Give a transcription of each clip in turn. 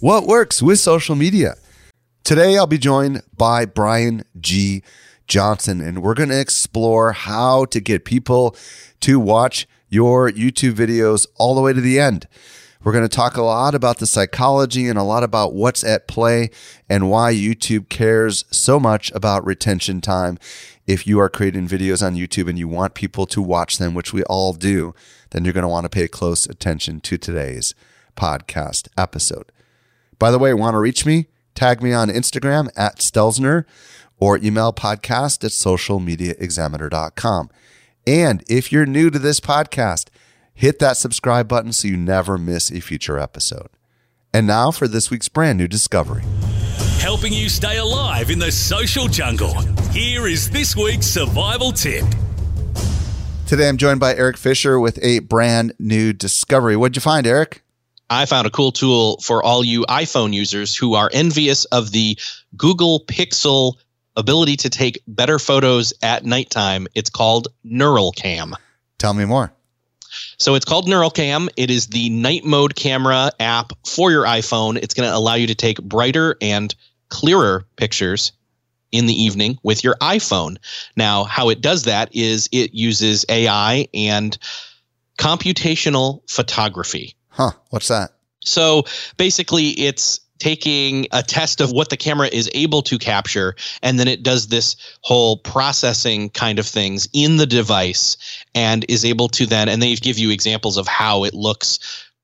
what works with social media. Today, I'll be joined by Brian G. Johnson, and we're going to explore how to get people to watch your YouTube videos all the way to the end. We're going to talk a lot about the psychology and a lot about what's at play and why YouTube cares so much about retention time. If you are creating videos on YouTube and you want people to watch them, which we all do, then you're going to want to pay close attention to today's podcast episode. By the way, want to reach me? Tag me on Instagram at Stelzner or email podcast at socialmediaexaminer.com. And if you're new to this podcast, hit that subscribe button so you never miss a future episode. And now for this week's brand new discovery. Helping you stay alive in the social jungle. Here is this week's survival tip. Today I'm joined by Eric Fisher with a brand new discovery. What'd you find, Eric? I found a cool tool for all you iPhone users who are envious of the Google Pixel ability to take better photos at nighttime. It's called Neural Cam. Tell me more. So it's called Neural Cam. It is the night mode camera app for your iPhone. It's going to allow you to take brighter and clearer pictures in the evening with your iPhone. Now, how it does that is it uses AI and computational photography. Huh, what's that? So basically, it's taking a test of what the camera is able to capture, and then it does this whole processing kind of things in the device and is able to then, and they give you examples of how it looks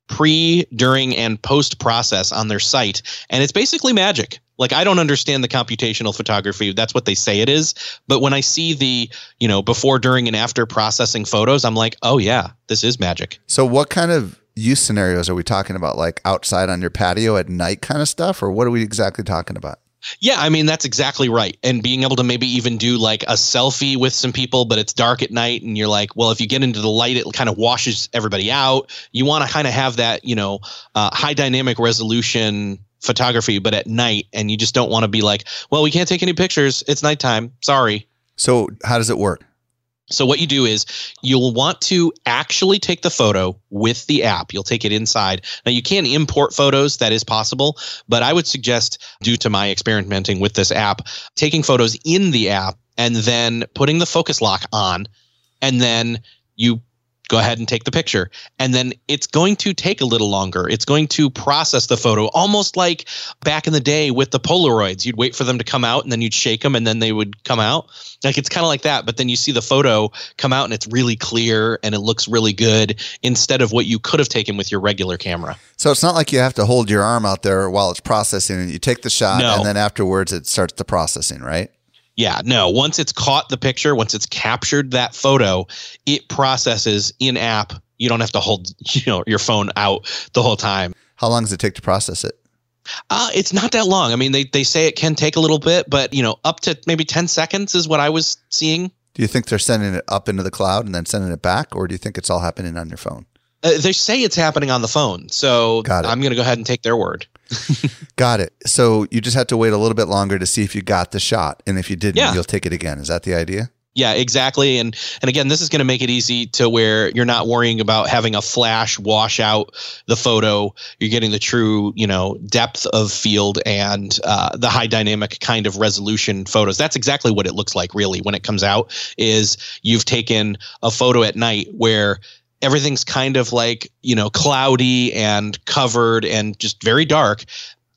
pre, during, and post process on their site. And it's basically magic. Like I don't understand the computational photography. That's what they say it is. But when I see the, you know, before, during, and after processing photos, I'm like, oh yeah, this is magic. So what kind of use scenarios are we talking about? Like outside on your patio at night kind of stuff? Or what are we exactly talking about? Yeah, I mean that's exactly right. And being able to maybe even do like a selfie with some people, but it's dark at night, and you're like, well, if you get into the light, it kind of washes everybody out. You want to kind of have that, you know, uh, high dynamic resolution photography, but at night, and you just don't want to be like, well, we can't take any pictures. It's nighttime. Sorry. So how does it work? So what you do is you'll want to actually take the photo with the app. You'll take it inside. Now you can import photos, that is possible, but I would suggest due to my experimenting with this app, taking photos in the app and then putting the focus lock on and then you go ahead and take the picture. And then it's going to take a little longer. It's going to process the photo almost like back in the day with the Polaroids. You'd wait for them to come out and then you'd shake them and then they would come out. Like it's kind of like that. But then you see the photo come out and it's really clear and it looks really good instead of what you could have taken with your regular camera. So it's not like you have to hold your arm out there while it's processing and you take the shot No. and then afterwards it starts the processing, right? Yeah, no. Once it's caught the picture, once it's captured that photo, it processes in app. You don't have to hold you know your phone out the whole time. How long does it take to process it? Uh, it's not that long. I mean, they they say it can take a little bit, but you know, up to maybe ten seconds is what I was seeing. Do you think they're sending it up into the cloud and then sending it back, or do you think it's all happening on your phone? Uh, they say it's happening on the phone, so I'm going to go ahead and take their word. Got it. So you just have to wait a little bit longer to see if you got the shot, and if you didn't, Yeah. you'll take it again. Is that the idea? Yeah, exactly. And and again, this is going to make it easy to where you're not worrying about having a flash wash out the photo. You're getting the true, you know, depth of field and uh, the high dynamic kind of resolution photos. That's exactly what it looks like, really, when it comes out. Is you've taken a photo at night where everything's kind of like you know cloudy and covered and just very dark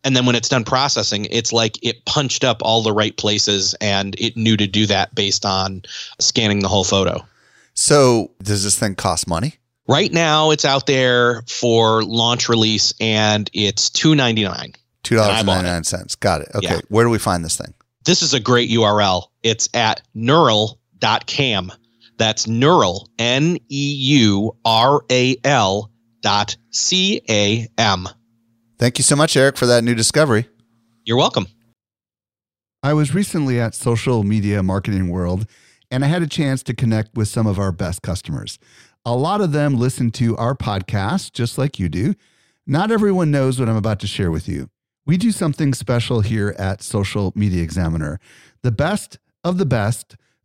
And then when it's done processing, it's like it punched up all the right places and it knew to do that based on scanning the whole photo. So, does this thing cost money? Right now, it's out there for launch release and it's two ninety nine. Two dollars and ninety nine cents. Got it. Okay. Yeah. Where do we find this thing? This is a great URL. It's at neural.cam. That's neural, N E U R A L dot C A M. Thank you so much, Eric, for that new discovery. You're welcome. I was recently at Social Media Marketing World and I had a chance to connect with some of our best customers. A lot of them listen to our podcast just like you do. Not everyone knows what I'm about to share with you. We do something special here at Social Media Examiner. The best of the best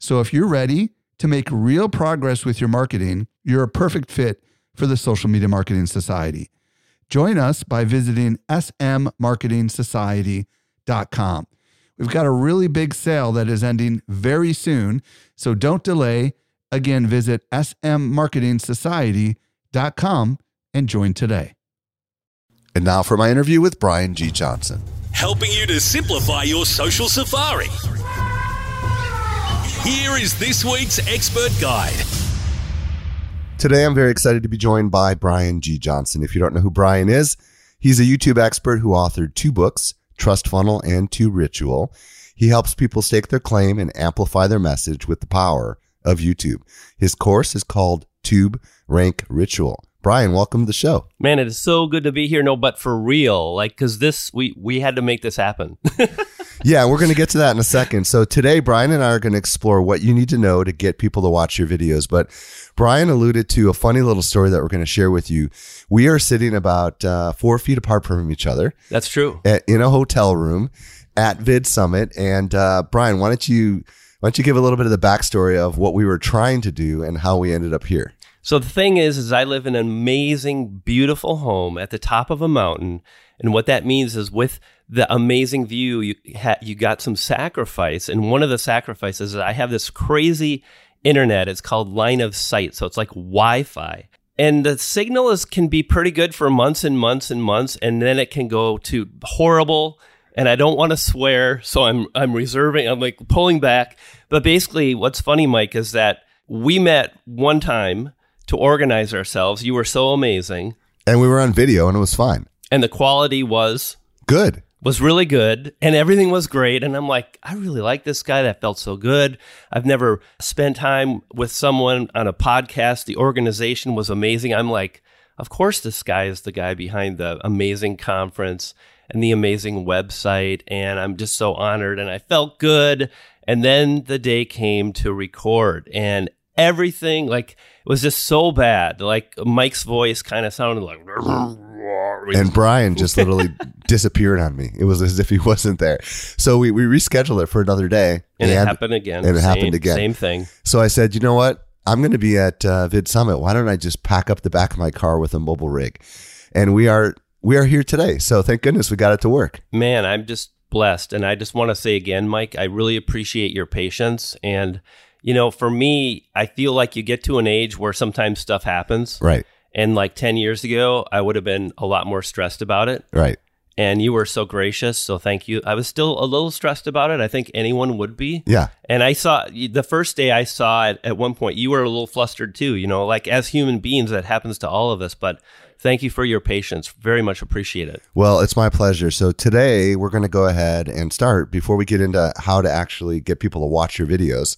So if you're ready to make real progress with your marketing, you're a perfect fit for the Social Media Marketing Society. Join us by visiting smmarketingsociety.com. We've got a really big sale that is ending very soon, so don't delay. Again, visit smmarketingsociety.com and join today. And now for my interview with Brian G. Johnson. Helping you to simplify your social safari. Here is this week's expert guide. Today, I'm very excited to be joined by Brian G. Johnson. If you don't know who Brian is, he's a YouTube expert who authored two books, Trust Funnel and Tube Ritual. He helps people stake their claim and amplify their message with the power of YouTube. His course is called Tube Rank Ritual. Brian, welcome to the show. Man, it is so good to be here. No, but for real, like, because this we we had to make this happen. yeah, we're going to get to that in a second. So today, Brian and I are going to explore what you need to know to get people to watch your videos. But Brian alluded to a funny little story that we're going to share with you. We are sitting about uh, four feet apart from each other. That's true. At, in a hotel room at Vid Summit. And uh, Brian, why don't you why don't you give a little bit of the backstory of what we were trying to do and how we ended up here? So the thing is, is I live in an amazing, beautiful home at the top of a mountain, and what that means is with the amazing view, you ha- you got some sacrifice, and one of the sacrifices is I have this crazy internet. It's called line of sight, so it's like Wi-Fi, and the signal is can be pretty good for months and months and months, and then it can go to horrible. And I don't want to swear, so I'm I'm reserving. I'm like pulling back. But basically, what's funny, Mike, is that we met one time to organize ourselves. You were so amazing. And we were on video and it was fine. And the quality was good. Was really good and everything was great. And I'm like, I really like this guy. That felt so good. I've never spent time with someone on a podcast. The organization was amazing. I'm like, of course, this guy is the guy behind the amazing conference and the amazing website. And I'm just so honored and I felt good. And then the day came to record and everything like was just so bad. Like Mike's voice kind of sounded like. And Brian just literally disappeared on me. It was as if he wasn't there. So we, we rescheduled it for another day. And, and it happened again. And it same, happened again. Same thing. So I said, you know what? I'm going to be at uh, Vid Summit. Why don't I just pack up the back of my car with a mobile rig? And we are we are here today. So thank goodness we got it to work. Man, I'm just blessed. And I just want to say again, Mike, I really appreciate your patience and you know, for me, I feel like you get to an age where sometimes stuff happens. Right. And like 10 years ago, I would have been a lot more stressed about it. Right. And you were so gracious. So thank you. I was still a little stressed about it. I think anyone would be. Yeah. And I saw the first day I saw it at one point, you were a little flustered too. You know, like as human beings, that happens to all of us. But thank you for your patience. Very much appreciate it. Well, it's my pleasure. So today we're going to go ahead and start before we get into how to actually get people to watch your videos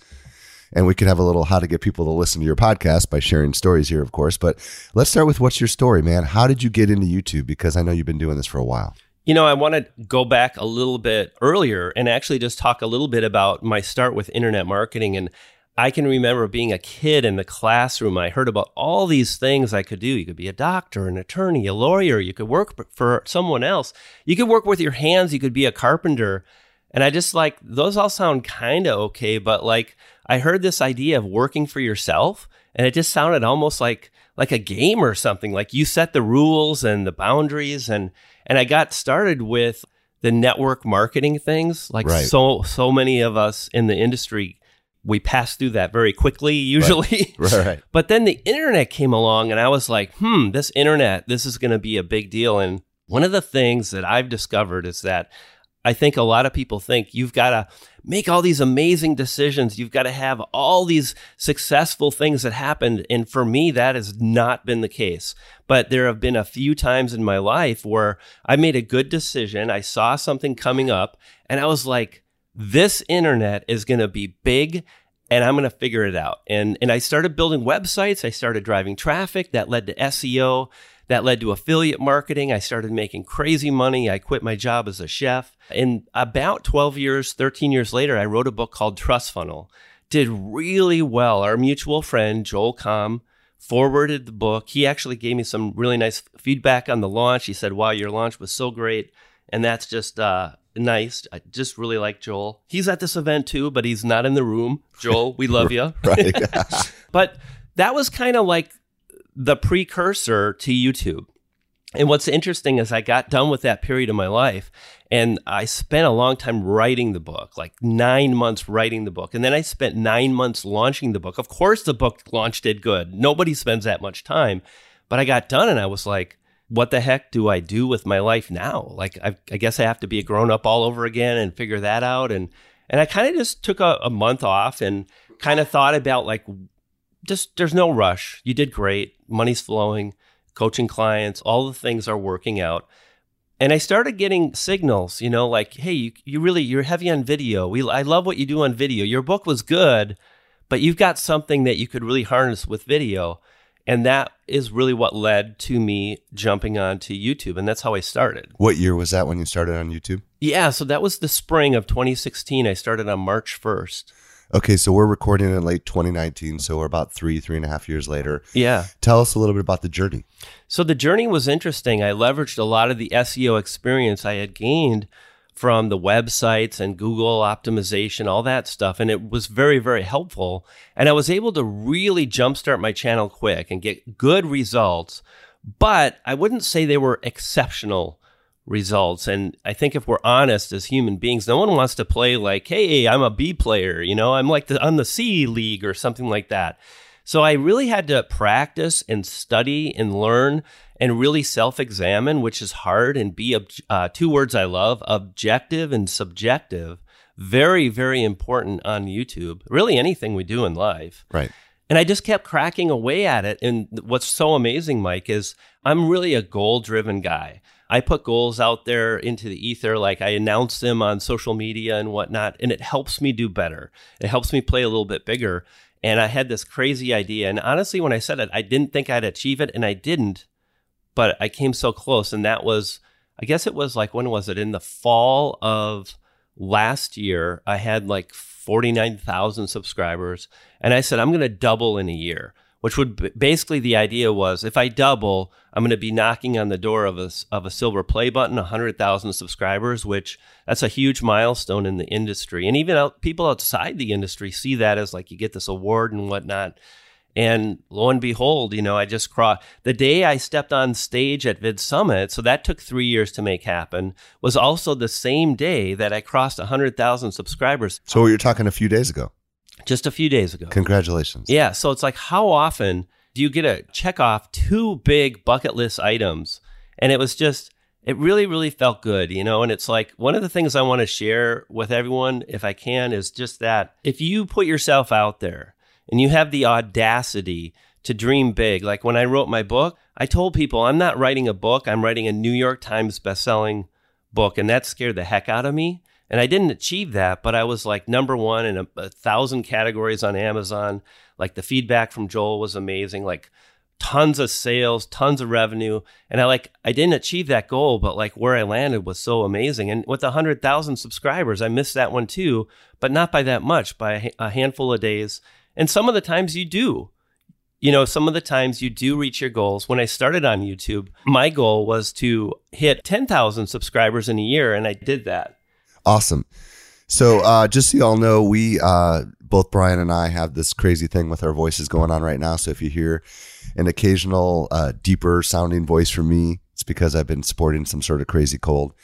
and we could have a little how to get people to listen to your podcast by sharing stories here, of course. But let's start with what's your story, man? How did you get into YouTube? Because I know you've been doing this for a while. You know, I want to go back a little bit earlier and actually just talk a little bit about my start with internet marketing. And I can remember being a kid in the classroom. I heard about all these things I could do. You could be a doctor, an attorney, a lawyer. You could work for someone else. You could work with your hands. You could be a carpenter. And I just like, those all sound kind of okay. But like, I heard this idea of working for yourself and it just sounded almost like, like a game or something. Like you set the rules and the boundaries. And, and I got started with the network marketing things. Like Right. so, so many of us in the industry we pass through that very quickly usually. Right, right. But then the internet came along and I was like, hmm, this internet, this is going to be a big deal. And one of the things that I've discovered is that I think a lot of people think you've got to make all these amazing decisions. You've got to have all these successful things that happened. And for me, that has not been the case. But there have been a few times in my life where I made a good decision. I saw something coming up and I was like, this internet is going to be big and I'm going to figure it out. And and I started building websites, I started driving traffic that led to SEO, that led to affiliate marketing. I started making crazy money. I quit my job as a chef. And about 12 years, 13 years later, I wrote a book called Trust Funnel. Did really well. Our mutual friend Joel Comm forwarded the book. He actually gave me some really nice feedback on the launch. He said, "Wow, your launch was so great." And that's just uh nice. I just really like Joel. He's at this event too, but he's not in the room. Joel, we love you. Right. But that was kind of like the precursor to YouTube. And what's interesting is I got done with that period of my life and I spent a long time writing the book, like nine months writing the book. And then I spent nine months launching the book. Of course, the book launch did good. Nobody spends that much time. But I got done and I was like, what the heck do I do with my life now? Like, I, I guess I have to be a grown up all over again and figure that out. And, and I kind of just took a, a month off and kind of thought about like, just there's no rush. You did great. Money's flowing, coaching clients, all the things are working out. And I started getting signals, you know, like, hey, you, you really you're heavy on video. We I love what you do on video. Your book was good, but you've got something that you could really harness with video. And that is really what led to me jumping onto YouTube. And that's how I started. what year was that when you started on YouTube? Yeah, so that was the spring of 2016. I started on March 1st. Okay, so we're recording in late 2019, so we're about three, three and a half years later. Yeah. Tell us a little bit about the journey. So the journey was interesting. I leveraged a lot of the SEO experience I had gained from the websites and Google optimization, all that stuff. And it was very, very helpful. And I was able to really jumpstart my channel quick and get good results. But I wouldn't say they were exceptional results. And I think if we're honest as human beings, no one wants to play like, hey, I'm a B player, you know, I'm like the, on the C league or something like that. So I really had to practice and study and learn and really self examine, which is hard, and be uh, two words I love objective and subjective. Very, very important on YouTube. Really, anything we do in life. Right. And I just kept cracking away at it. And what's so amazing, Mike, is I'm really a goal driven guy. I put goals out there into the ether, like I announce them on social media and whatnot, and it helps me do better. It helps me play a little bit bigger. And I had this crazy idea. And honestly, when I said it, I didn't think I'd achieve it, and I didn't, but I came so close. And that was, I guess it was like, when was it? In the fall of last year, I had like 49,000 subscribers. And I said, I'm going to double in a year, which would basically the idea was if I double, I'm going to be knocking on the door of a, of a silver play button, 100,000 subscribers, which that's a huge milestone in the industry. And even out, people outside the industry see that as like you get this award and whatnot. And lo and behold, you know, I just crossed the day I stepped on stage at Vid Summit. So that took three years to make happen. Was also the same day that I crossed 100,000 subscribers So you're talking a few days ago. Just a few days ago. Congratulations. Yeah. So it's like, how often do you get to check off two big bucket list items? And it was just, it really, really felt good, you know? And it's like, one of the things I want to share with everyone, if I can, is just that if you put yourself out there and you have the audacity to dream big, like when I wrote my book, I told people I'm not writing a book, I'm writing a New York Times bestselling book. And that scared the heck out of me. And I didn't achieve that, but I was like number one in a, a thousand categories on Amazon. Like the feedback from Joel was amazing. Like tons of sales, tons of revenue. And I like, I didn't achieve that goal, but like where I landed was so amazing. And with a hundred thousand subscribers, I missed that one too, but not by that much, by a handful of days. And some of the times you do. You know, some of the times you do reach your goals. When I started on YouTube, my goal was to hit 10,000 subscribers in a year, and I did that. Awesome. So, uh, just so y'all know, we uh, both Brian and I have this crazy thing with our voices going on right now. So, if you hear an occasional uh, deeper sounding voice from me, it's because I've been sporting some sort of crazy cold.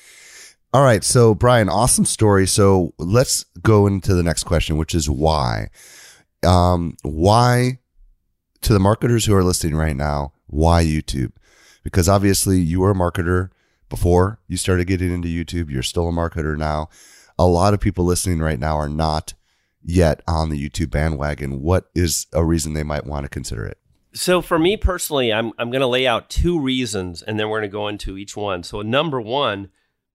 All right. So, Brian, awesome story. So, let's go into the next question, which is why. Um, why, to the marketers who are listening right now, why YouTube? Because obviously you are a marketer before you started getting into YouTube. You're still a marketer now. A lot of people listening right now are not yet on the YouTube bandwagon. What is a reason they might want to consider it? So for me personally, I'm I'm going to lay out two reasons, and then we're going to go into each one. So number one,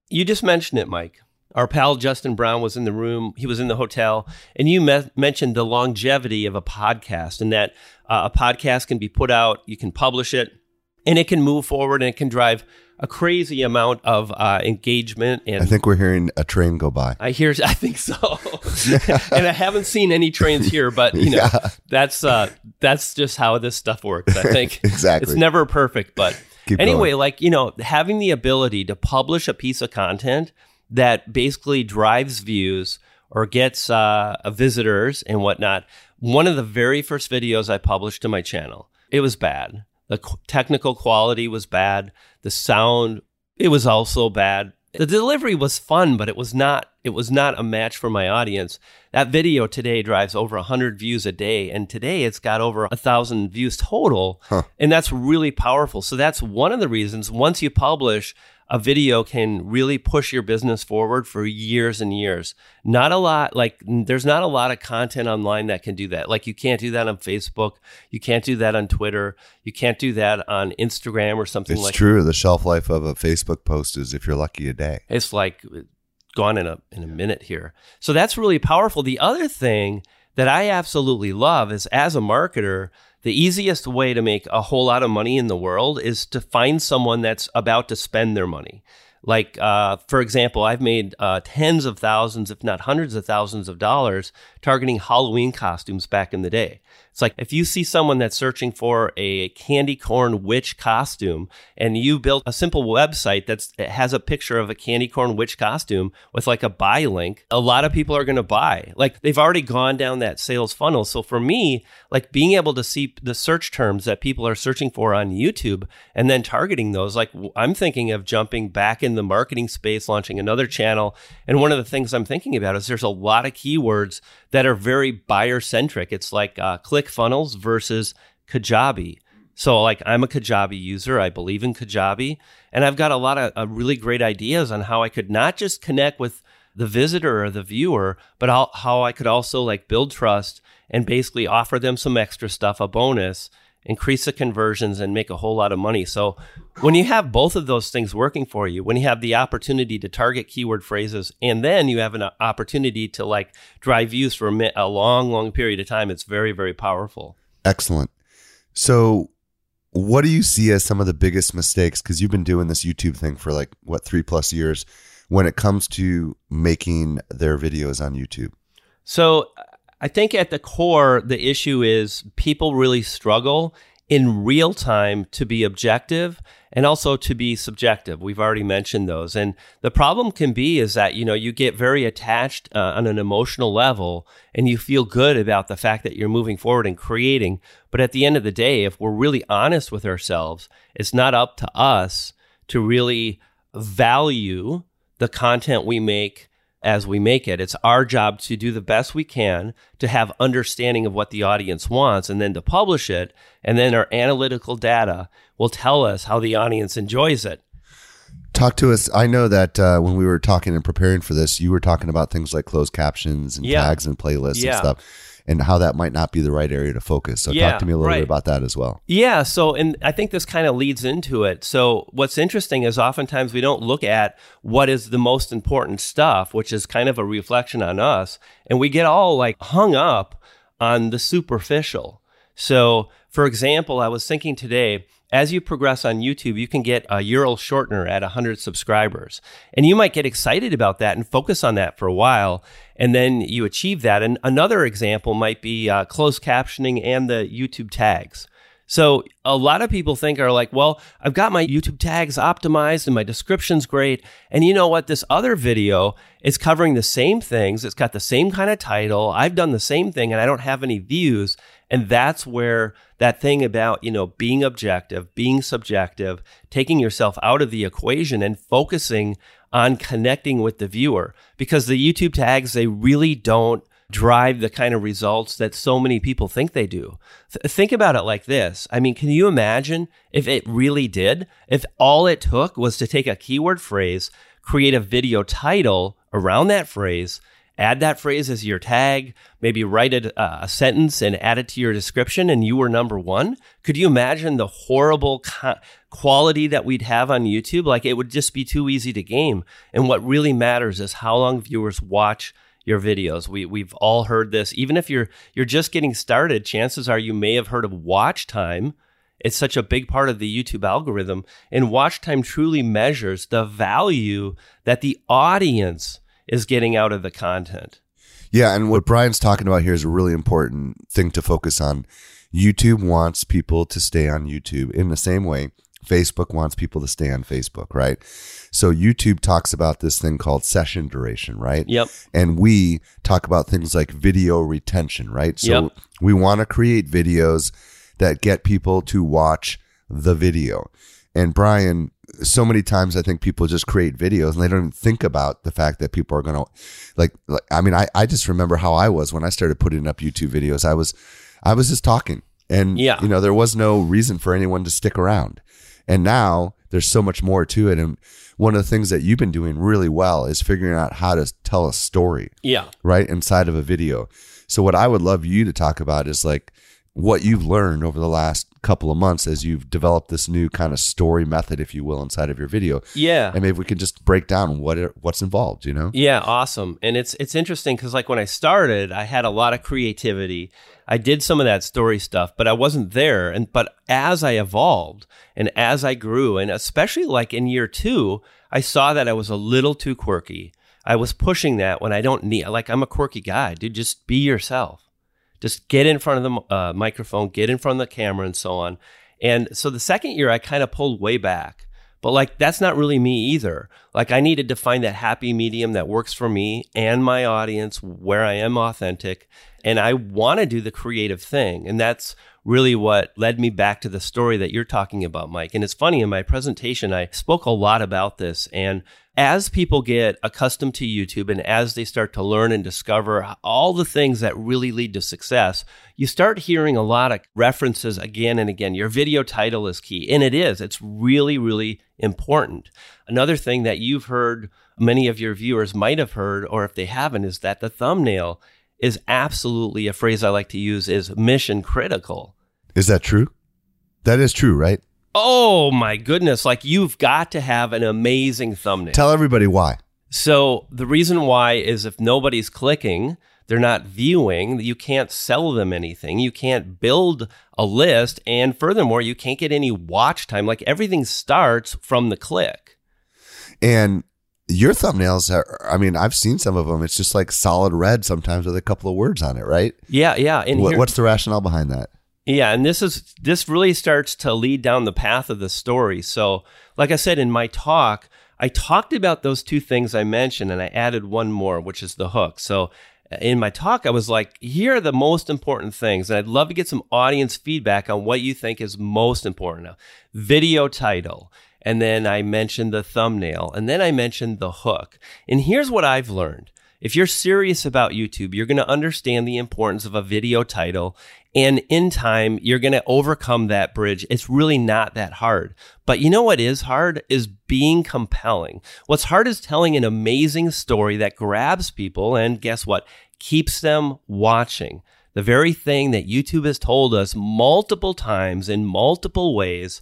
you just mentioned it, Mike. Our pal Justin Brown was in the room. He was in the hotel, and you me- mentioned the longevity of a podcast, and that uh, a podcast can be put out, you can publish it, and it can move forward, and it can drive a crazy amount of uh, engagement. And I think we're hearing a train go by. I hear. I think so, and I haven't seen any trains here, but you know Yeah. that's uh, that's just how this stuff works. I think Exactly. it's never perfect, but Keep anyway, going. like you know, having the ability to publish a piece of content that basically drives views or gets uh, visitors and whatnot. One of the very first videos I published to my channel, it was bad. The technical quality was bad. The sound, it was also bad. The delivery was fun, but it was not. It was not a match for my audience. That video today drives over hundred views a day, and today it's got over a thousand views total, and that's really powerful. So that's one of the reasons. Once you publish, a video can really push your business forward for years and years. Not a lot, like, there's not a lot of content online that can do that. Like, you can't do that on Facebook. You can't do that on Twitter. You can't do that on Instagram or something It's like true. The shelf life of a Facebook post is, if you're lucky, a day. it's like uh, gone in a in a minute here. So that's really powerful. The other thing that I absolutely love is as a marketer, the easiest way to make a whole lot of money in the world is to find someone that's about to spend their money. Like, uh, for example, I've made uh, tens of thousands, if not hundreds of thousands of dollars targeting Halloween costumes back in the day. It's like if you see someone that's searching for a candy corn witch costume and you built a simple website that's it has a picture of a candy corn witch costume with like a buy link, a lot of people are going to buy. Like they've already gone down that sales funnel. So for me, like being able to see the search terms that people are searching for on YouTube and then targeting those, like I'm thinking of jumping back in the marketing space, launching another channel. And one of the things I'm thinking about is there's a lot of keywords that are very buyer centric. It's like uh, ClickFunnels versus Kajabi. So, like, I'm a Kajabi user. I believe in Kajabi. And I've got a lot of uh, really great ideas on how I could not just connect with the visitor or the viewer, but how, how I could also like build trust and basically offer them some extra stuff, a bonus, increase the conversions and make a whole lot of money. So when you have both of those things working for you, when you have the opportunity to target keyword phrases and then you have an opportunity to like drive views for a, long, long period of time, it's very, very powerful. Excellent. So, what do you see as some of the biggest mistakes? Because you've been doing this YouTube thing for like, what, three plus years when it comes to making their videos on YouTube? So I think at the core, the issue is people really struggle in real time to be objective and also to be subjective. We've already mentioned those. And the problem can be is that, you know, you get very attached uh, on an emotional level and you feel good about the fact that you're moving forward and creating. But at the end of the day, if we're really honest with ourselves, it's not up to us to really value the content we make as we make it. It's our job to do the best we can to have understanding of what the audience wants and then to publish it. And then our analytical data will tell us how the audience enjoys it. Talk to us. I know that uh, when we were talking and preparing for this, you were talking about things like closed captions and Yeah. tags and playlists Yeah. and stuff, and how that might not be the right area to focus. So, Yeah, talk to me a little right. bit about that as well. Yeah. So, and I think this kind of leads into it. So, what's interesting is oftentimes we don't look at what is the most important stuff, which is kind of a reflection on us. And we get all like hung up on the superficial. So, for example, I was thinking today, as you progress on YouTube, you can get a URL shortener at 100 subscribers. And you might get excited about that and focus on that for a while. And then you achieve that. And another example might be uh, closed captioning and the YouTube tags. So a lot of people think are like, well, I've got my YouTube tags optimized and my description's great. And you know what? This other video is covering the same things. It's got the same kind of title. I've done the same thing and I don't have any views. And that's where that thing about, you know, being objective, being subjective, taking yourself out of the equation and focusing on connecting with the viewer because the YouTube tags, they really don't drive the kind of results that so many people think they do. Th- think about it like this. I mean, can you imagine if it really did? If all it took was to take a keyword phrase, create a video title around that phrase, add that phrase as your tag, maybe write a, uh, a, sentence and add it to your description, and you were number one. Could you imagine the horrible co- quality that we'd have on YouTube? Like it would just be too easy to game. And what really matters is how long viewers watch your videos. We we've all heard this. Even if you're you're just getting started, chances are you may have heard of watch time. It's such a big part of the YouTube algorithm, and watch time truly measures the value that the audience is getting out of the content. Yeah, and what Brian's talking about here is a really important thing to focus on. YouTube wants people to stay on YouTube in the same way Facebook wants people to stay on Facebook, right? So YouTube talks about this thing called session duration, right? Yep. And we talk about things like video retention, right? So Yep. we want to create videos that get people to watch the video. And Brian, so many times I think people just create videos and they don't even think about the fact that people are going to like, like I mean I I just remember how I was when I started putting up YouTube videos. I was I was just talking and Yeah. you know there was no reason for anyone to stick around. And now there's so much more to it and one of the things that you've been doing really well is figuring out how to tell a story Yeah. right inside of a video. So what I would love you to talk about is like what you've learned over the last couple of months as you've developed this new kind of story method, if you will, inside of your video. Yeah. And maybe we can just break down what it, what's involved. You know? Yeah, awesome. And it's it's interesting because like when I started, I had a lot of creativity. I did some of that story stuff, but I wasn't there. And but as I evolved and as I grew, and especially like in year two, I saw that I was a little too quirky. I was pushing that when I don't need like I'm a quirky guy, dude. Just be yourself. Just get in front of the uh, microphone, get in front of the camera, and so on. And so the second year, I kind of pulled way back. But like that's not really me either. Like I needed to find that happy medium that works for me and my audience where I am authentic and I want to do the creative thing. And that's really what led me back to the story that you're talking about, Mike. And it's funny in my presentation I spoke a lot about this and as people get accustomed to YouTube and as they start to learn and discover all the things that really lead to success, you start hearing a lot of references again and again. Your video title is key, and it is. It's really, really important. Another thing that you've heard, many of your viewers might have heard, or if they haven't, is that the thumbnail is absolutely a phrase I like to use is mission critical. Is that true? That is true, right? Oh my goodness. Like you've got to have an amazing thumbnail. Tell everybody why. So the reason why is if nobody's clicking, they're not viewing, you can't sell them anything. You can't build a list. And furthermore, you can't get any watch time. Like everything starts from the click. And your thumbnails are, I mean, I've seen some of them. It's just like solid red sometimes with a couple of words on it, right? Yeah, yeah. And What, here- what's the rationale behind that? Yeah, and this is this really starts to lead down the path of the story. So, like I said in my talk, I talked about those two things I mentioned and I added one more, which is the hook. So, uh, in my talk, I was like, here are the most important things. And I'd love to get some audience feedback on what you think is most important. Now, video title. And then I mentioned the thumbnail. And then I mentioned the hook. And here's what I've learned. If you're serious about YouTube, you're going to understand the importance of a video title. And in time, you're going to overcome that bridge. It's really not that hard. But you know what is hard is being compelling. What's hard is telling an amazing story that grabs people and guess what? Keeps them watching. The very thing that YouTube has told us multiple times in multiple ways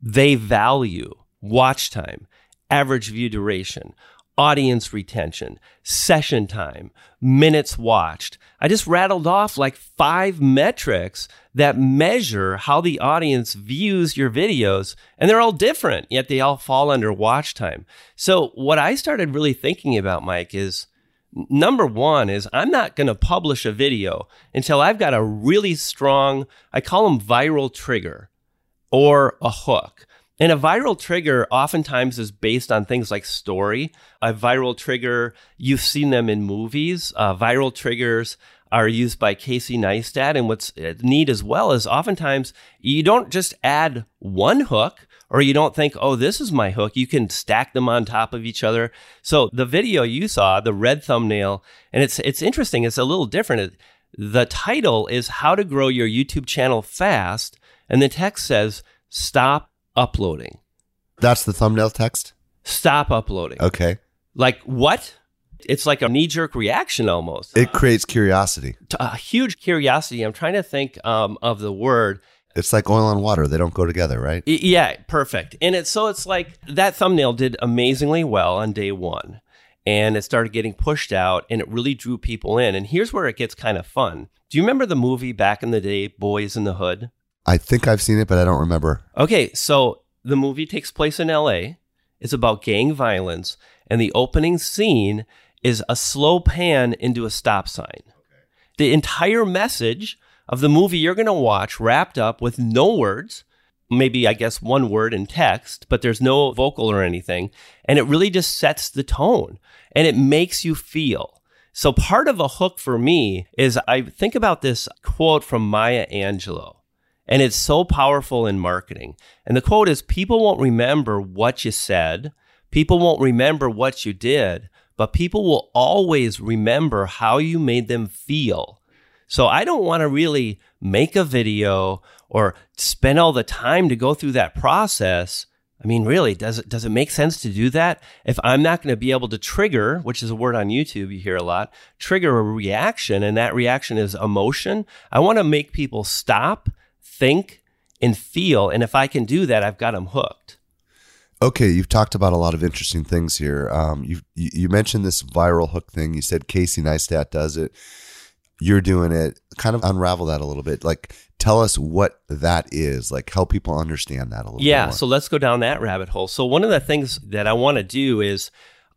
they value watch time, average view duration, audience retention, session time, minutes watched. I just rattled off like five metrics that measure how the audience views your videos, and they're all different, yet they all fall under watch time. So, what I started really thinking about, Mike, is number one is I'm not going to publish a video until I've got a really strong, I call them viral trigger or a hook. And a viral trigger oftentimes is based on things like story. A viral trigger, you've seen them in movies. Uh, viral triggers are used by Casey Neistat. And what's uh, neat as well is oftentimes you don't just add one hook or you don't think, oh, this is my hook. You can stack them on top of each other. So the video you saw, the red thumbnail, and it's it's interesting. It's a little different. The title is "How to Grow Your YouTube Channel Fast," and the text says, "Stop uploading. That's the thumbnail text? Stop uploading. Okay. Like what? It's like a knee jerk reaction almost. It creates curiosity. A huge curiosity. I'm trying to think um, of the word. It's like oil and water. They don't go together, right? Yeah, perfect. And it's so it's like that thumbnail did amazingly well on day one. And it started getting pushed out and it really drew people in. And here's where it gets kind of fun. Do you remember the movie back in the day, Boyz n the Hood? I think I've seen it, but I don't remember. Okay, so the movie takes place in LA. It's about gang violence, and the opening scene is a slow pan into a stop sign. Okay. The entire message of the movie you're going to watch wrapped up with no words, maybe I guess one word in text, but there's no vocal or anything, and it really just sets the tone and it makes you feel. So part of a hook for me is I think about this quote from Maya Angelou. And it's so powerful in marketing. And the quote is People won't remember what you said, people won't remember what you did, but people will always remember how you made them feel. So I don't want to really make a video or spend all the time to go through that process. I mean, really, does it does it make sense to do that? If I'm not going to be able to trigger, which is a word on YouTube you hear a lot, trigger a reaction, and that reaction is emotion, I want to make people stop think and feel. And if I can do that, I've got them hooked. Okay, you've talked about a lot of interesting things here. Um, you you mentioned this viral hook thing. You said Casey Neistat does it. You're doing it. Kind of unravel that a little bit. Like, tell us what that is. Like, help people understand that a little. Yeah. So let's go down that rabbit hole. So one of the things that I want to do is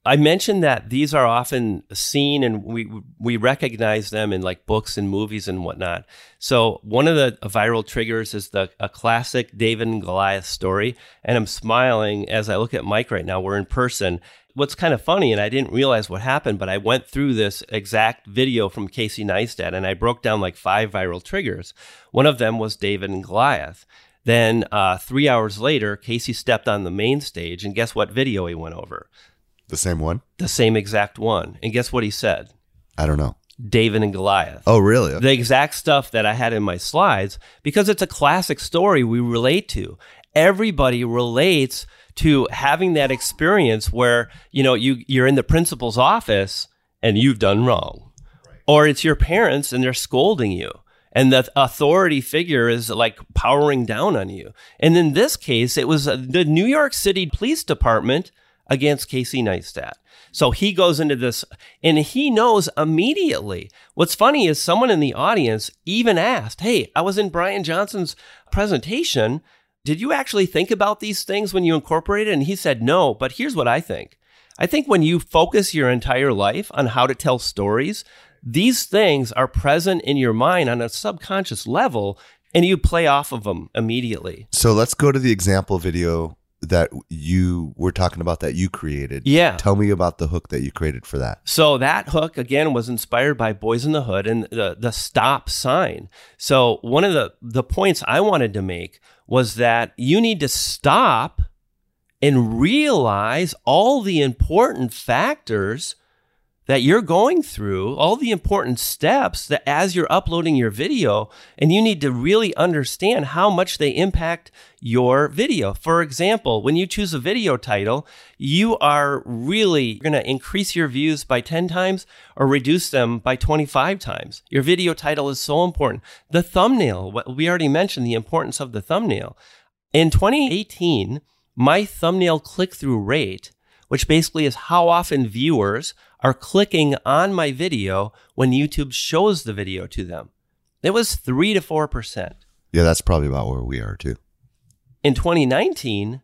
I mentioned that these are often seen and we we recognize them in like books and movies and whatnot. So one of the viral triggers is the a classic David and Goliath story, and I'm smiling as I look at Mike right now. We're in person. What's kind of funny, and I didn't realize what happened, but I went through this exact video from Casey Neistat and I broke down like five viral triggers. One of them was David and Goliath. Then uh, three hours later, Casey stepped on the main stage, and guess what video he went over? The same one? The same exact one. And guess what he said? I don't know. David and Goliath. Oh, really? The exact stuff that I had in my slides because it's a classic story we relate to. Everybody relates to having that experience where, you know, you you're in the principal's office and you've done wrong. Right. Or it's your parents and they're scolding you and the authority figure is like powering down on you. And in this case, it was the New York City Police Department against Casey Neistat. So he goes into this and he knows immediately. What's funny is someone in the audience even asked, Hey, I was in Brian Johnson's presentation. Did you actually think about these things when you incorporated? And he said, No, but here's what I think. I think when you focus your entire life on how to tell stories, these things are present in your mind on a subconscious level and you play off of them immediately. So let's go to the example video that you were talking about that you created. Yeah. Tell me about the hook that you created for that. So that hook again was inspired by Boyz n the Hood and the the stop sign. So one of the the points I wanted to make was that you need to stop and realize all the important factors that you're going through, all the important steps that as you're uploading your video, and you need to really understand how much they impact your video. For example, when you choose a video title, you are really going to increase your views by 10 times or reduce them by 25 times. Your video title is so important. The thumbnail, we already mentioned the importance of the thumbnail. In 2018, my thumbnail click through rate which basically is how often viewers are clicking on my video when YouTube shows the video to them. It was 3 to 4%. Yeah, that's probably about where we are too. In 2019,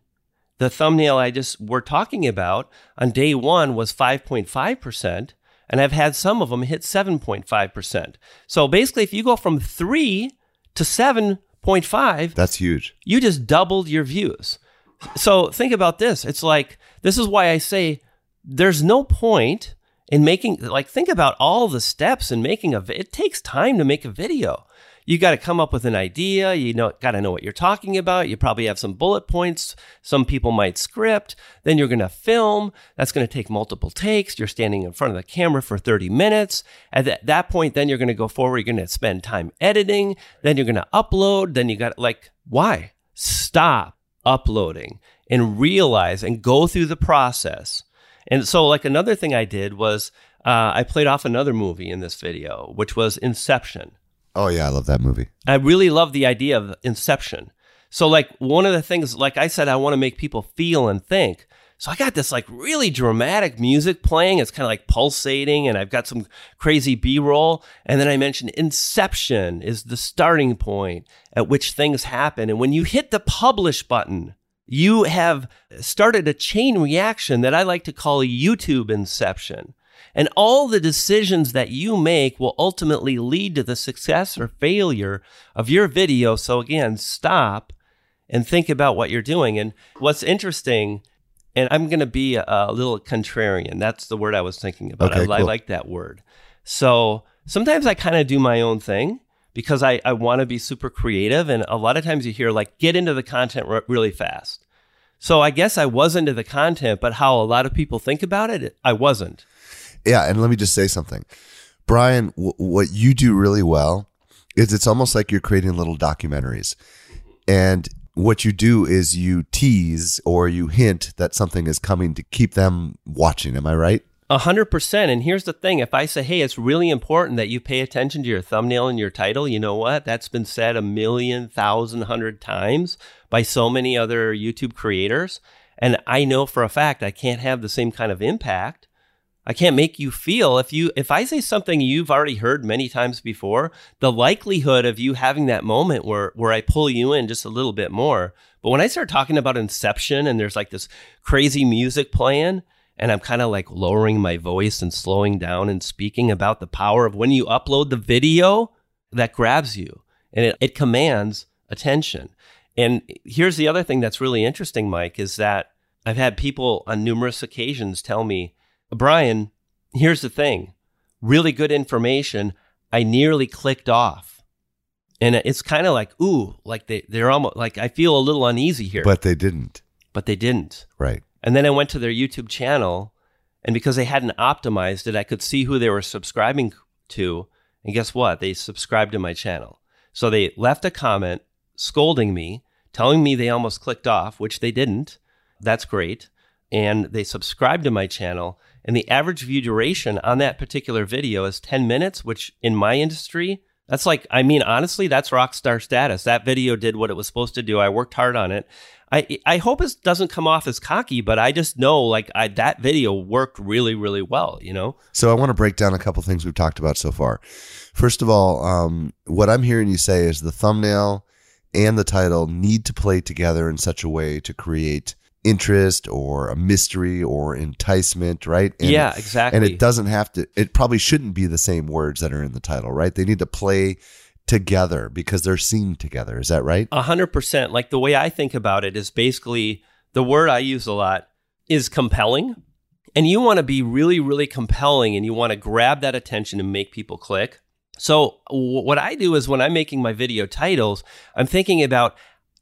the thumbnail I just were talking about on day one was 5.5%, and I've had some of them hit 7.5%. So basically, if you go from 3 to 7.5, That's huge. you just doubled your views. So think about this. It's like, this is why I say there's no point in making, like, think about all the steps in making a, it takes time to make a video. You got to come up with an idea. You know, got to know what you're talking about. You probably have some bullet points. Some people might script. Then you're going to film. That's going to take multiple takes. You're standing in front of the camera for 30 minutes. At that, that point, then you're going to go forward. You're going to spend time editing. Then you're going to upload. Then you got like, why? Stop uploading and realize and go through the process. And so, like, another thing I did was uh, I played off another movie in this video, which was Inception. Oh yeah, I love that movie. I really love the idea of inception. So, like, one of the things, like I said, I want to make people feel and think. So, I got this like really dramatic music playing. It's kind of like pulsating, and I've got some crazy B roll. And then I mentioned inception is the starting point at which things happen. And when you hit the publish button, you have started a chain reaction that I like to call YouTube inception. And all the decisions that you make will ultimately lead to the success or failure of your video. So, again, stop and think about what you're doing. And what's interesting, and I'm going to be a, a little contrarian. That's the word I was thinking about. Okay, I, I like that word. So, sometimes I kind of do my own thing because I, I want to be super creative. And a lot of times you hear, like, get into the content re- really fast. So, I guess I was into the content, but how a lot of people think about it, I wasn't. Yeah, and let me just say something, Brian. W- what you do really well is it's almost like you're creating little documentaries, and what you do is you tease or you hint that something is coming to keep them watching. Am I right? A hundred percent. And here's the thing: if I say, "Hey, it's really important that you pay attention to your thumbnail and your title," you know what? That's been said a million, thousand, hundred times by so many other YouTube creators, and I know for a fact I can't have the same kind of impact. I can't make you feel if you if I say something you've already heard many times before, the likelihood of you having that moment where where I pull you in just a little bit more. But when I start talking about Inception and there's like this crazy music playing and I'm kind of like lowering my voice and slowing down and speaking about the power of when you upload the video that grabs you and it, it commands attention. And here's the other thing that's really interesting, Mike, is that I've had people on numerous occasions tell me, Brian, here's the thing really good information. I nearly clicked off. And it's kind of like, ooh, like they, they're almost like I feel a little uneasy here, But they didn't. but they didn't. Right. And then I went to their YouTube channel, and because they hadn't optimized it, I could see who they were subscribing to. And guess what? They subscribed to my channel. So they left a comment scolding me, telling me they almost clicked off, which they didn't. That's great. And they subscribed to my channel. And the average view duration on that particular video is 10 minutes, which in my industry, that's like, I mean, honestly, that's rock star status. That video did what it was supposed to do. I worked hard on it. I, I hope it doesn't come off as cocky, but I just know like I, that video worked really, really well, you know? So I want to break down a couple things we've talked about so far. First of all, um, what I'm hearing you say is the thumbnail and the title need to play together in such a way to create interest or a mystery or enticement, right? And, yeah, exactly. And it doesn't have to. It probably shouldn't be the same words that are in the title, right? They need to play together because they're seen together. Is that right? A hundred percent. Like the way I think about it is basically the word I use a lot is compelling. And you want to be really, really compelling and you want to grab that attention and make people click. So, what I do is when I'm making my video titles, I'm thinking about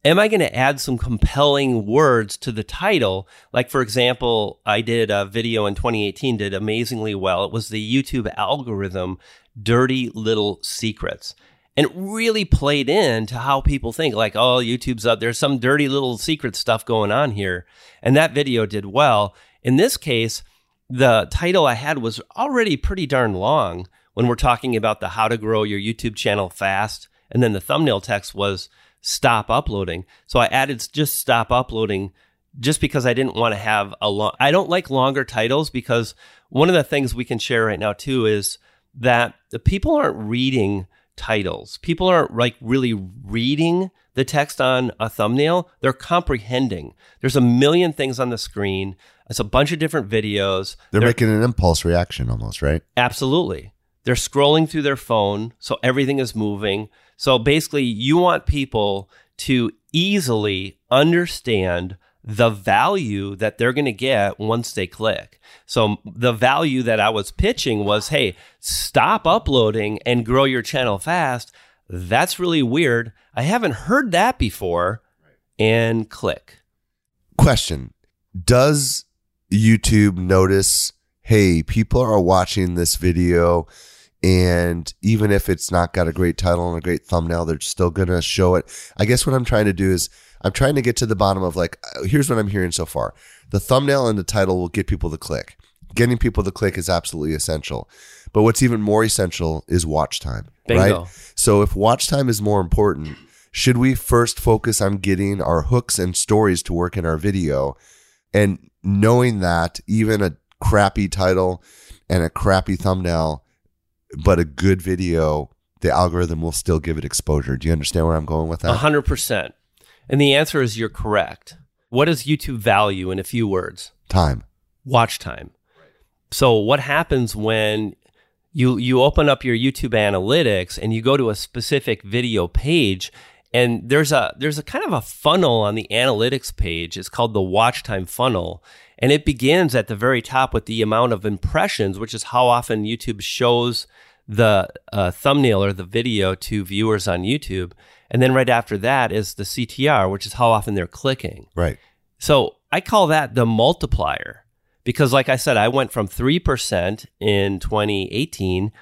am I going to add some compelling words to the title? Like, for example, I did a video in 2018, did amazingly well. It was the YouTube algorithm, Dirty Little Secrets. And it really played into how people think, like, oh, YouTube's up. There's some dirty little secret stuff going on here. And that video did well. In this case, the title I had was already pretty darn long when we're talking about the how to grow your YouTube channel fast. And then the thumbnail text was stop uploading. So I added just stop uploading just because I didn't want to have a long. I don't like longer titles because one of the things we can share right now too is that the people aren't reading titles. People aren't like really reading the text on a thumbnail. They're comprehending. There's a million things on the screen. It's a bunch of different videos. They're, making an impulse reaction almost, right? Absolutely. They're scrolling through their phone, so everything is moving. So basically, you want people to easily understand the value that they're going to get once they click. So the value that I was pitching was, hey, stop uploading and grow your channel fast. That's really weird. I haven't heard that before. And click. Question Does YouTube notice, hey, people are watching this video? And even if it's not got a great title and a great thumbnail, they're still going to show it. I guess what I'm trying to do is I'm trying to get to the bottom of like, uh, here's what I'm hearing so far. The thumbnail and the title will get people to click. Getting people to click is absolutely essential. But what's even more essential is watch time. Bingo. Right? So if watch time is more important, should we first focus on getting our hooks and stories to work in our video and knowing that even a crappy title and a crappy thumbnail, but a good video, the algorithm will still give it exposure. Do you understand where I'm going with that? A hundred percent. And the answer is you're correct. What does YouTube value in a few words? Time. Watch time. So what happens when you you open up your YouTube analytics and you go to a specific video page and there's a there's a kind of a funnel on the analytics page. It's called the watch time funnel. And it begins at the very top with the amount of impressions, which is how often YouTube shows the uh, thumbnail or the video to viewers on YouTube. And then right after that is the CTR, which is how often they're clicking. Right. So I call that the multiplier because, like I said, I went from 3% in 2018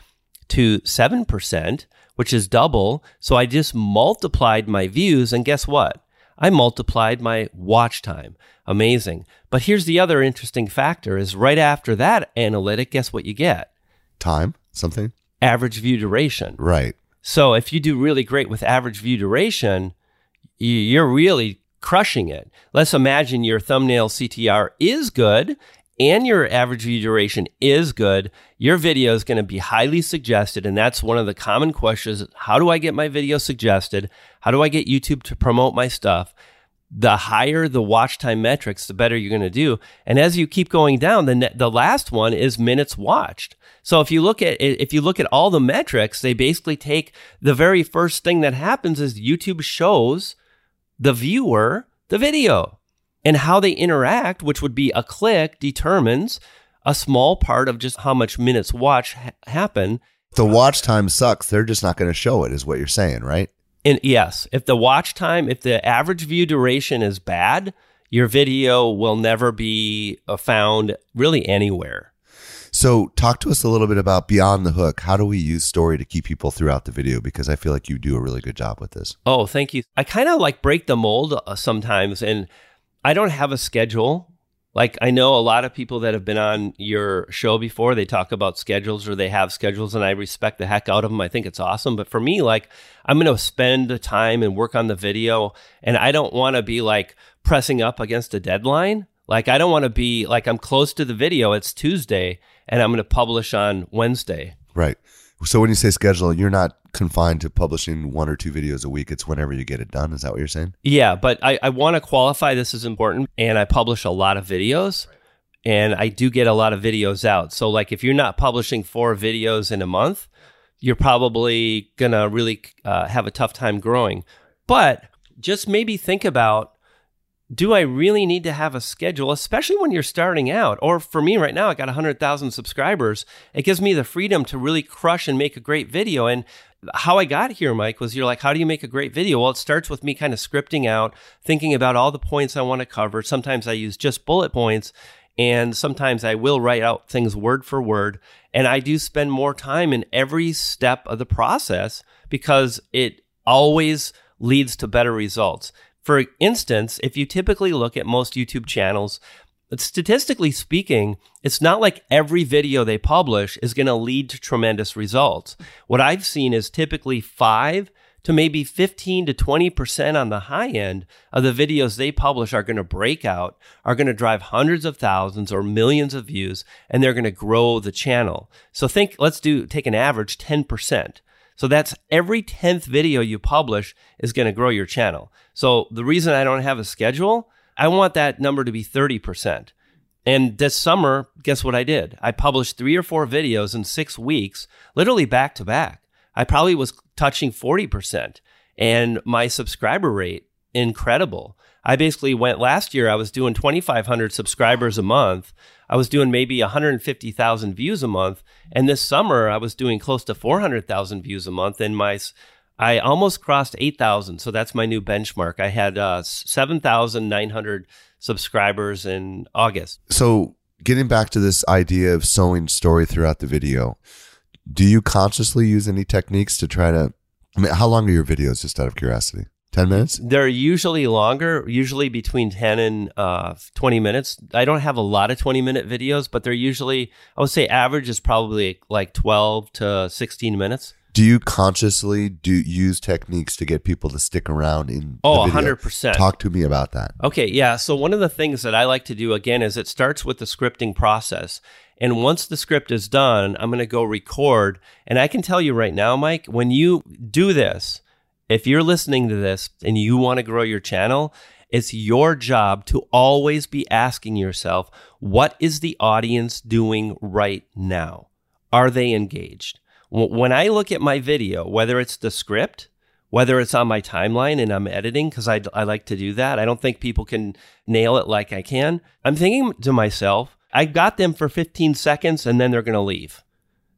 to 7%, which is double. So I just multiplied my views. And guess what? I multiplied my watch time. Amazing. But here's the other interesting factor is right after that analytic, guess what you get? Time, something. Average view duration. Right. So if you do really great with average view duration, you're really crushing it. Let's imagine your thumbnail CTR is good and your average view duration is good. Your video is going to be highly suggested. And that's one of the common questions. How do I get my video suggested? How do I get YouTube to promote my stuff? The higher the watch time metrics, the better you're going to do. And as you keep going down, the, ne- the last one is minutes watched. So if you look at if you look at all the metrics, they basically take the very first thing that happens is YouTube shows the viewer the video and how they interact, which would be a click, determines a small part of just how much minutes watch ha- happen. The watch time sucks. They're just not going to show it, is what you're saying, right? And yes, if the watch time, if the average view duration is bad, your video will never be uh, found really anywhere. So, talk to us a little bit about Beyond the Hook. How do we use story to keep people throughout the video? Because I feel like you do a really good job with this. Oh, thank you. I kind of like break the mold uh, sometimes, and I don't have a schedule. Like, I know a lot of people that have been on your show before, they talk about schedules or they have schedules, and I respect the heck out of them. I think it's awesome. But for me, like, I'm going to spend the time and work on the video, and I don't want to be like pressing up against a deadline. Like, I don't want to be like, I'm close to the video, it's Tuesday and I'm going to publish on Wednesday. Right. So when you say schedule, you're not confined to publishing one or two videos a week. It's whenever you get it done. Is that what you're saying? Yeah, but I, I want to qualify this is important. And I publish a lot of videos and I do get a lot of videos out. So, like, if you're not publishing four videos in a month, you're probably going to really uh, have a tough time growing. But just maybe think about do I really need to have a schedule, especially when you're starting out? Or for me right now, I got 100,000 subscribers. It gives me the freedom to really crush and make a great video. And how I got here, Mike, was you're like, how do you make a great video? Well, it starts with me kind of scripting out, thinking about all the points I want to cover. Sometimes I use just bullet points, and sometimes I will write out things word for word. And I do spend more time in every step of the process because it always leads to better results. For instance, if you typically look at most YouTube channels, statistically speaking, it's not like every video they publish is going to lead to tremendous results. What I've seen is typically 5 to maybe 15 to 20% on the high end of the videos they publish are going to break out, are going to drive hundreds of thousands or millions of views, and they're going to grow the channel. So think, let's do, take an average 10%. So that's every 10th video you publish is going to grow your channel. So the reason I don't have a schedule, I want that number to be 30%. And this summer, guess what I did? I published three or four videos in six weeks, literally back to back. I probably was touching 40%. And my subscriber rate, incredible. I basically went last year, I was doing 2,500 subscribers a month. I was doing maybe 150,000 views a month. And this summer, I was doing close to 400,000 views a month. And my, I almost crossed 8,000. So that's my new benchmark. I had uh, 7,900 subscribers in August. So, getting back to this idea of sewing story throughout the video, do you consciously use any techniques to try to? I mean, how long are your videos? Just out of curiosity, ten minutes. They're usually longer, usually between ten and uh, twenty minutes. I don't have a lot of twenty-minute videos, but they're usually, I would say, average is probably like twelve to sixteen minutes. Do you consciously do use techniques to get people to stick around in? Oh, the video? 100%. Talk to me about that. Okay, yeah. So one of the things that I like to do again is it starts with the scripting process. And once the script is done, I'm going to go record. And I can tell you right now, Mike, when you do this, if you're listening to this and you want to grow your channel, it's your job to always be asking yourself, what is the audience doing right now? Are they engaged? When I look at my video, whether it's the script, whether it's on my timeline and I'm editing, because I, I like to do that, I don't think people can nail it like I can. I'm thinking to myself, I got them for 15 seconds and then they're going to leave.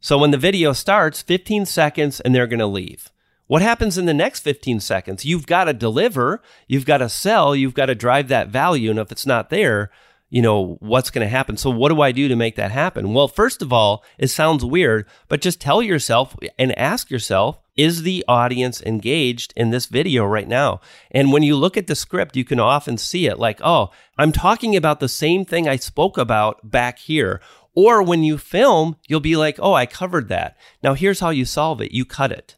So when the video starts, 15 seconds and they're going to leave. What happens in the next 15 seconds? You've got to deliver, you've got to sell, you've got to drive that value. And if it's not there, you know, what's going to happen? So what do I do to make that happen? Well, first of all, it sounds weird, but just tell yourself and ask yourself, is the audience engaged in this video right now? And when you look at the script, you can often see it like, oh, I'm talking about the same thing I spoke about back here. Or when you film, you'll be like, oh, I covered that. Now here's how you solve it. You cut it.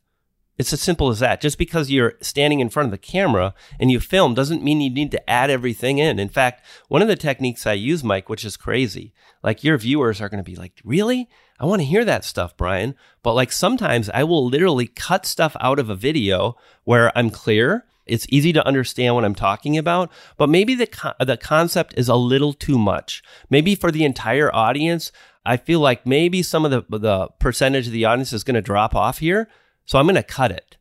It's as simple as that. Just because you're standing in front of the camera and you film doesn't mean you need to add everything in. In fact, one of the techniques I use, Mike, which is crazy, like your viewers are going to be like, really? I want to hear that stuff, Brian. But like sometimes I will literally cut stuff out of a video where I'm clear. It's easy to understand what I'm talking about, but maybe the co- the concept is a little too much. Maybe for the entire audience, I feel like maybe some of the the percentage of the audience is going to drop off here. So I'm going to cut it,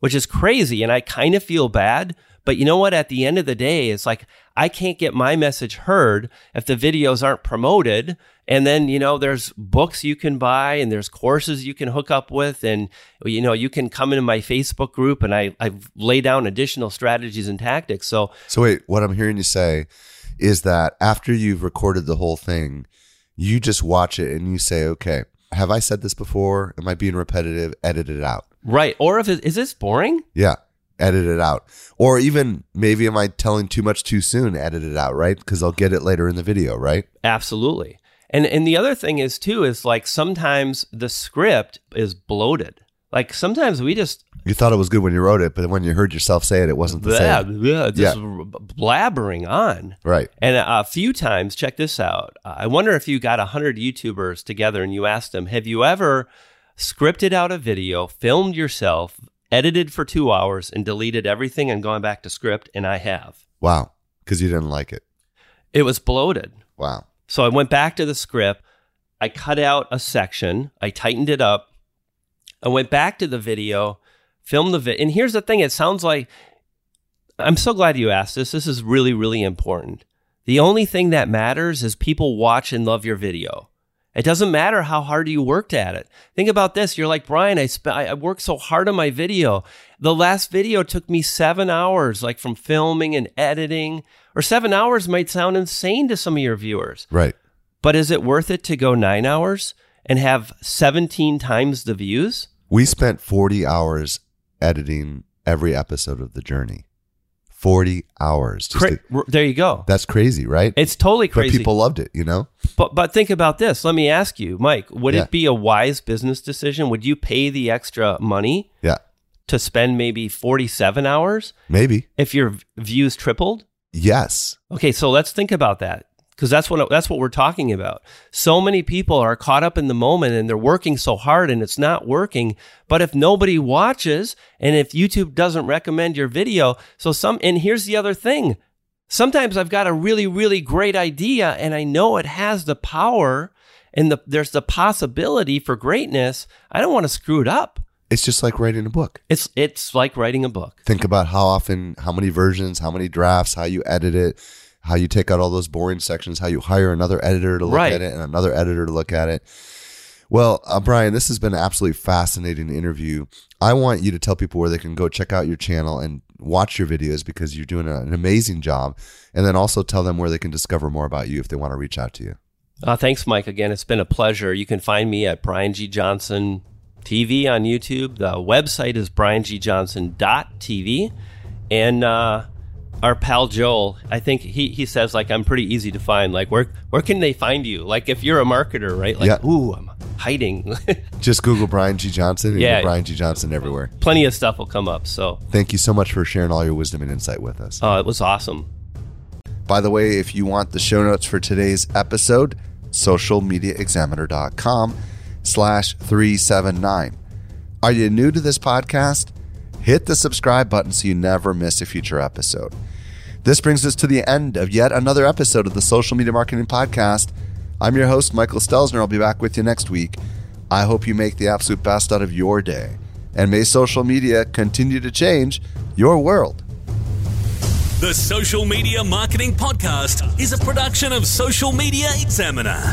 which is crazy. And I kind of feel bad. But you know what? At the end of the day, it's like I can't get my message heard if the videos aren't promoted. And then, you know, there's books you can buy and there's courses you can hook up with. And, you know, you can come into my Facebook group and I, I lay down additional strategies and tactics. So, So wait, what I'm hearing you say is that after you've recorded the whole thing, you just watch it and you say, okay, have I said this before? Am I being repetitive? Edit it out. right. Or if it, is this boring? Yeah. Edit it out. Or even maybe am I telling too much too soon? Edit it out, right? Because I'll get it later in the video, right? Absolutely. And and the other thing is too is like sometimes the script is bloated. Like sometimes we just You thought it was good when you wrote it, but when you heard yourself say it, it wasn't the blah, same. blah, just Yeah. blabbering on. Right. And a few times, check this out. Uh, I wonder if you got 100 YouTubers together and you asked them, have you ever scripted out a video, filmed yourself, edited for two hours, and deleted everything and gone back to script? And I have. Wow. Because you didn't like it. It was bloated. Wow. So I went back to the script. I cut out a section. I tightened it up. I went back to the video, filmed the video. And here's the thing it sounds like I'm so glad you asked this. This is really, really important. The only thing that matters is people watch and love your video. It doesn't matter how hard you worked at it. Think about this. You're like, Brian, I, sp- I I worked so hard on my video. The last video took me seven hours, like from filming and editing. Or seven hours might sound insane to some of your viewers. Right. But is it worth it to go nine hours and have 17 times the views? We spent 40 hours editing every episode of The Journey. 40 hours. Cra- to- there you go. that's crazy, right? It's totally crazy. but people loved it, you know? But but think about this. Let me ask you, Mike. Would Yeah. it be a wise business decision? Would you pay the extra money Yeah. to spend maybe 47 hours Maybe. if your views tripled? Yes. Okay, so let's think about that because that's what that's what we're talking about. So many people are caught up in the moment and they're working so hard and it's not working. But if nobody watches and if YouTube doesn't recommend your video, so some and here's the other thing. Sometimes I've got a really really great idea and I know it has the power and the, there's the possibility for greatness. I don't want to screw it up. It's just like writing a book. It's it's like writing a book. Think about how often, how many versions, how many drafts, how you edit it, how you take out all those boring sections, how you hire another editor to look Right. at it and another editor to look at it. Well, uh, Brian, this has been an absolutely fascinating interview. I want you to tell people where they can go check out your channel and watch your videos because you're doing an amazing job. And then also tell them where they can discover more about you if they want to reach out to you. Uh, thanks, Mike. Again, it's been a pleasure. You can find me at Brian G. Johnson TV on YouTube. The website is briangjohnson.tv. And uh, our pal Joel, I think he, he says, like, I'm pretty easy to find. Like, where where can they find you? Like, if you're a marketer, right? Like, Yeah. ooh, I'm hiding. Just Google Brian G. Johnson and Yeah. Brian G. Johnson everywhere. Plenty of stuff will come up. So Thank you so much for sharing all your wisdom and insight with us. uh, it was awesome. By the way, if you want the show notes for today's episode, socialmediaexaminer.com slash 379. Are you new to this podcast? Hit the subscribe button so you never miss a future episode. This brings us to the end of yet another episode of the Social Media Marketing Podcast. I'm your host, Michael Stelzner. I'll be back with you next week. I hope you make the absolute best out of your day. And may social media continue to change your world. The Social Media Marketing Podcast is a production of Social Media Examiner.